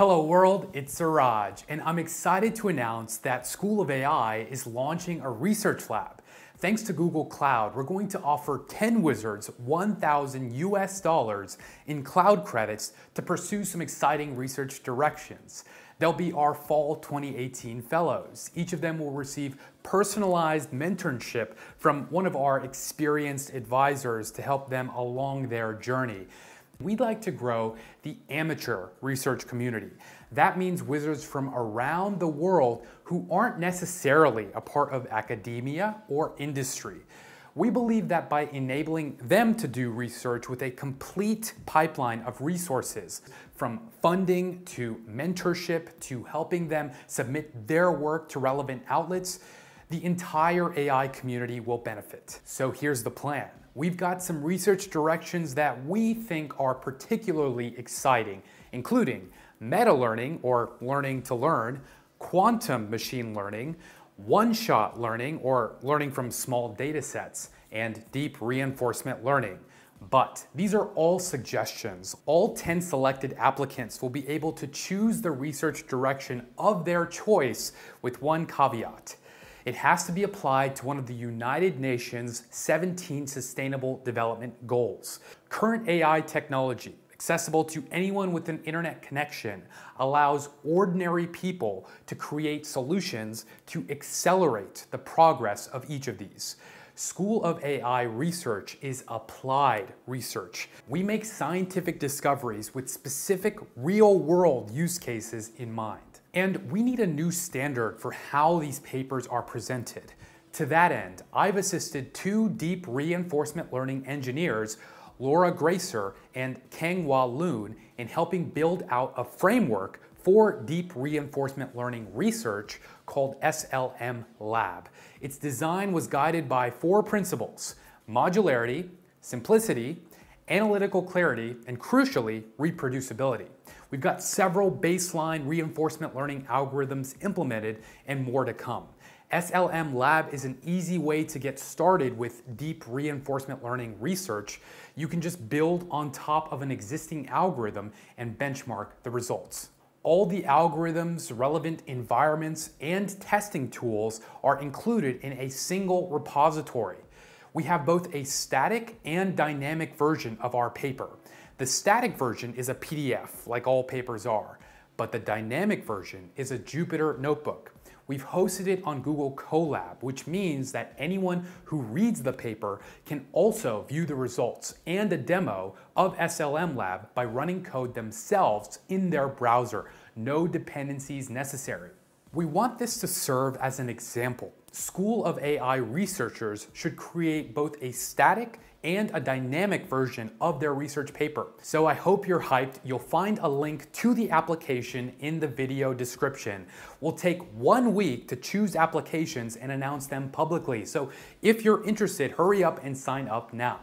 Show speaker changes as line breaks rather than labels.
Hello world, it's Siraj, and I'm excited to announce that School of AI is launching a research lab. Thanks to Google Cloud, we're going to offer 10 wizards 1,000 US dollars in cloud credits to pursue some exciting research directions. They'll be our fall 2018 fellows. Each of them will receive personalized mentorship from one of our experienced advisors to help them along their journey. We'd like to grow the amateur research community. That means wizards from around the world who aren't necessarily a part of academia or industry. We believe that by enabling them to do research with a complete pipeline of resources, from funding to mentorship to helping them submit their work to relevant outlets, the entire AI community will benefit. So here's the plan. We've got some research directions that we think are particularly exciting, including meta learning or learning to learn, quantum machine learning, one-shot learning or learning from small data sets, and deep reinforcement learning. But these are all suggestions. All 10 selected applicants will be able to choose the research direction of their choice with one caveat. It has to be applied to one of the United Nations 17 Sustainable Development Goals. Current AI technology, accessible to anyone with an internet connection, allows ordinary people to create solutions to accelerate the progress of each of these. School of AI research is applied research. We make scientific discoveries with specific real world use cases in mind. And we need a new standard for how these papers are presented. To that end, I've assisted two deep reinforcement learning engineers, Laura Graesser and Keng Wah Loon, in helping build out a framework for deep reinforcement learning research called SLM Lab. Its design was guided by four principles, modularity, simplicity, analytical clarity, and crucially, reproducibility. We've got several baseline reinforcement learning algorithms implemented and more to come. SLM Lab is an easy way to get started with deep reinforcement learning research. You can just build on top of an existing algorithm and benchmark the results. All the algorithms, relevant environments, and testing tools are included in a single repository. We have both a static and dynamic version of our paper. The static version is a PDF, like all papers are, but the dynamic version is a Jupyter notebook. We've hosted it on Google Colab, which means that anyone who reads the paper can also view the results and a demo of SLM Lab by running code themselves in their browser. No dependencies necessary. We want this to serve as an example. School of AI researchers should create both a static and a dynamic version of their research paper. So I hope you're hyped. You'll find a link to the application in the video description. We'll take one week to choose applications and announce them publicly. So if you're interested, hurry up and sign up now.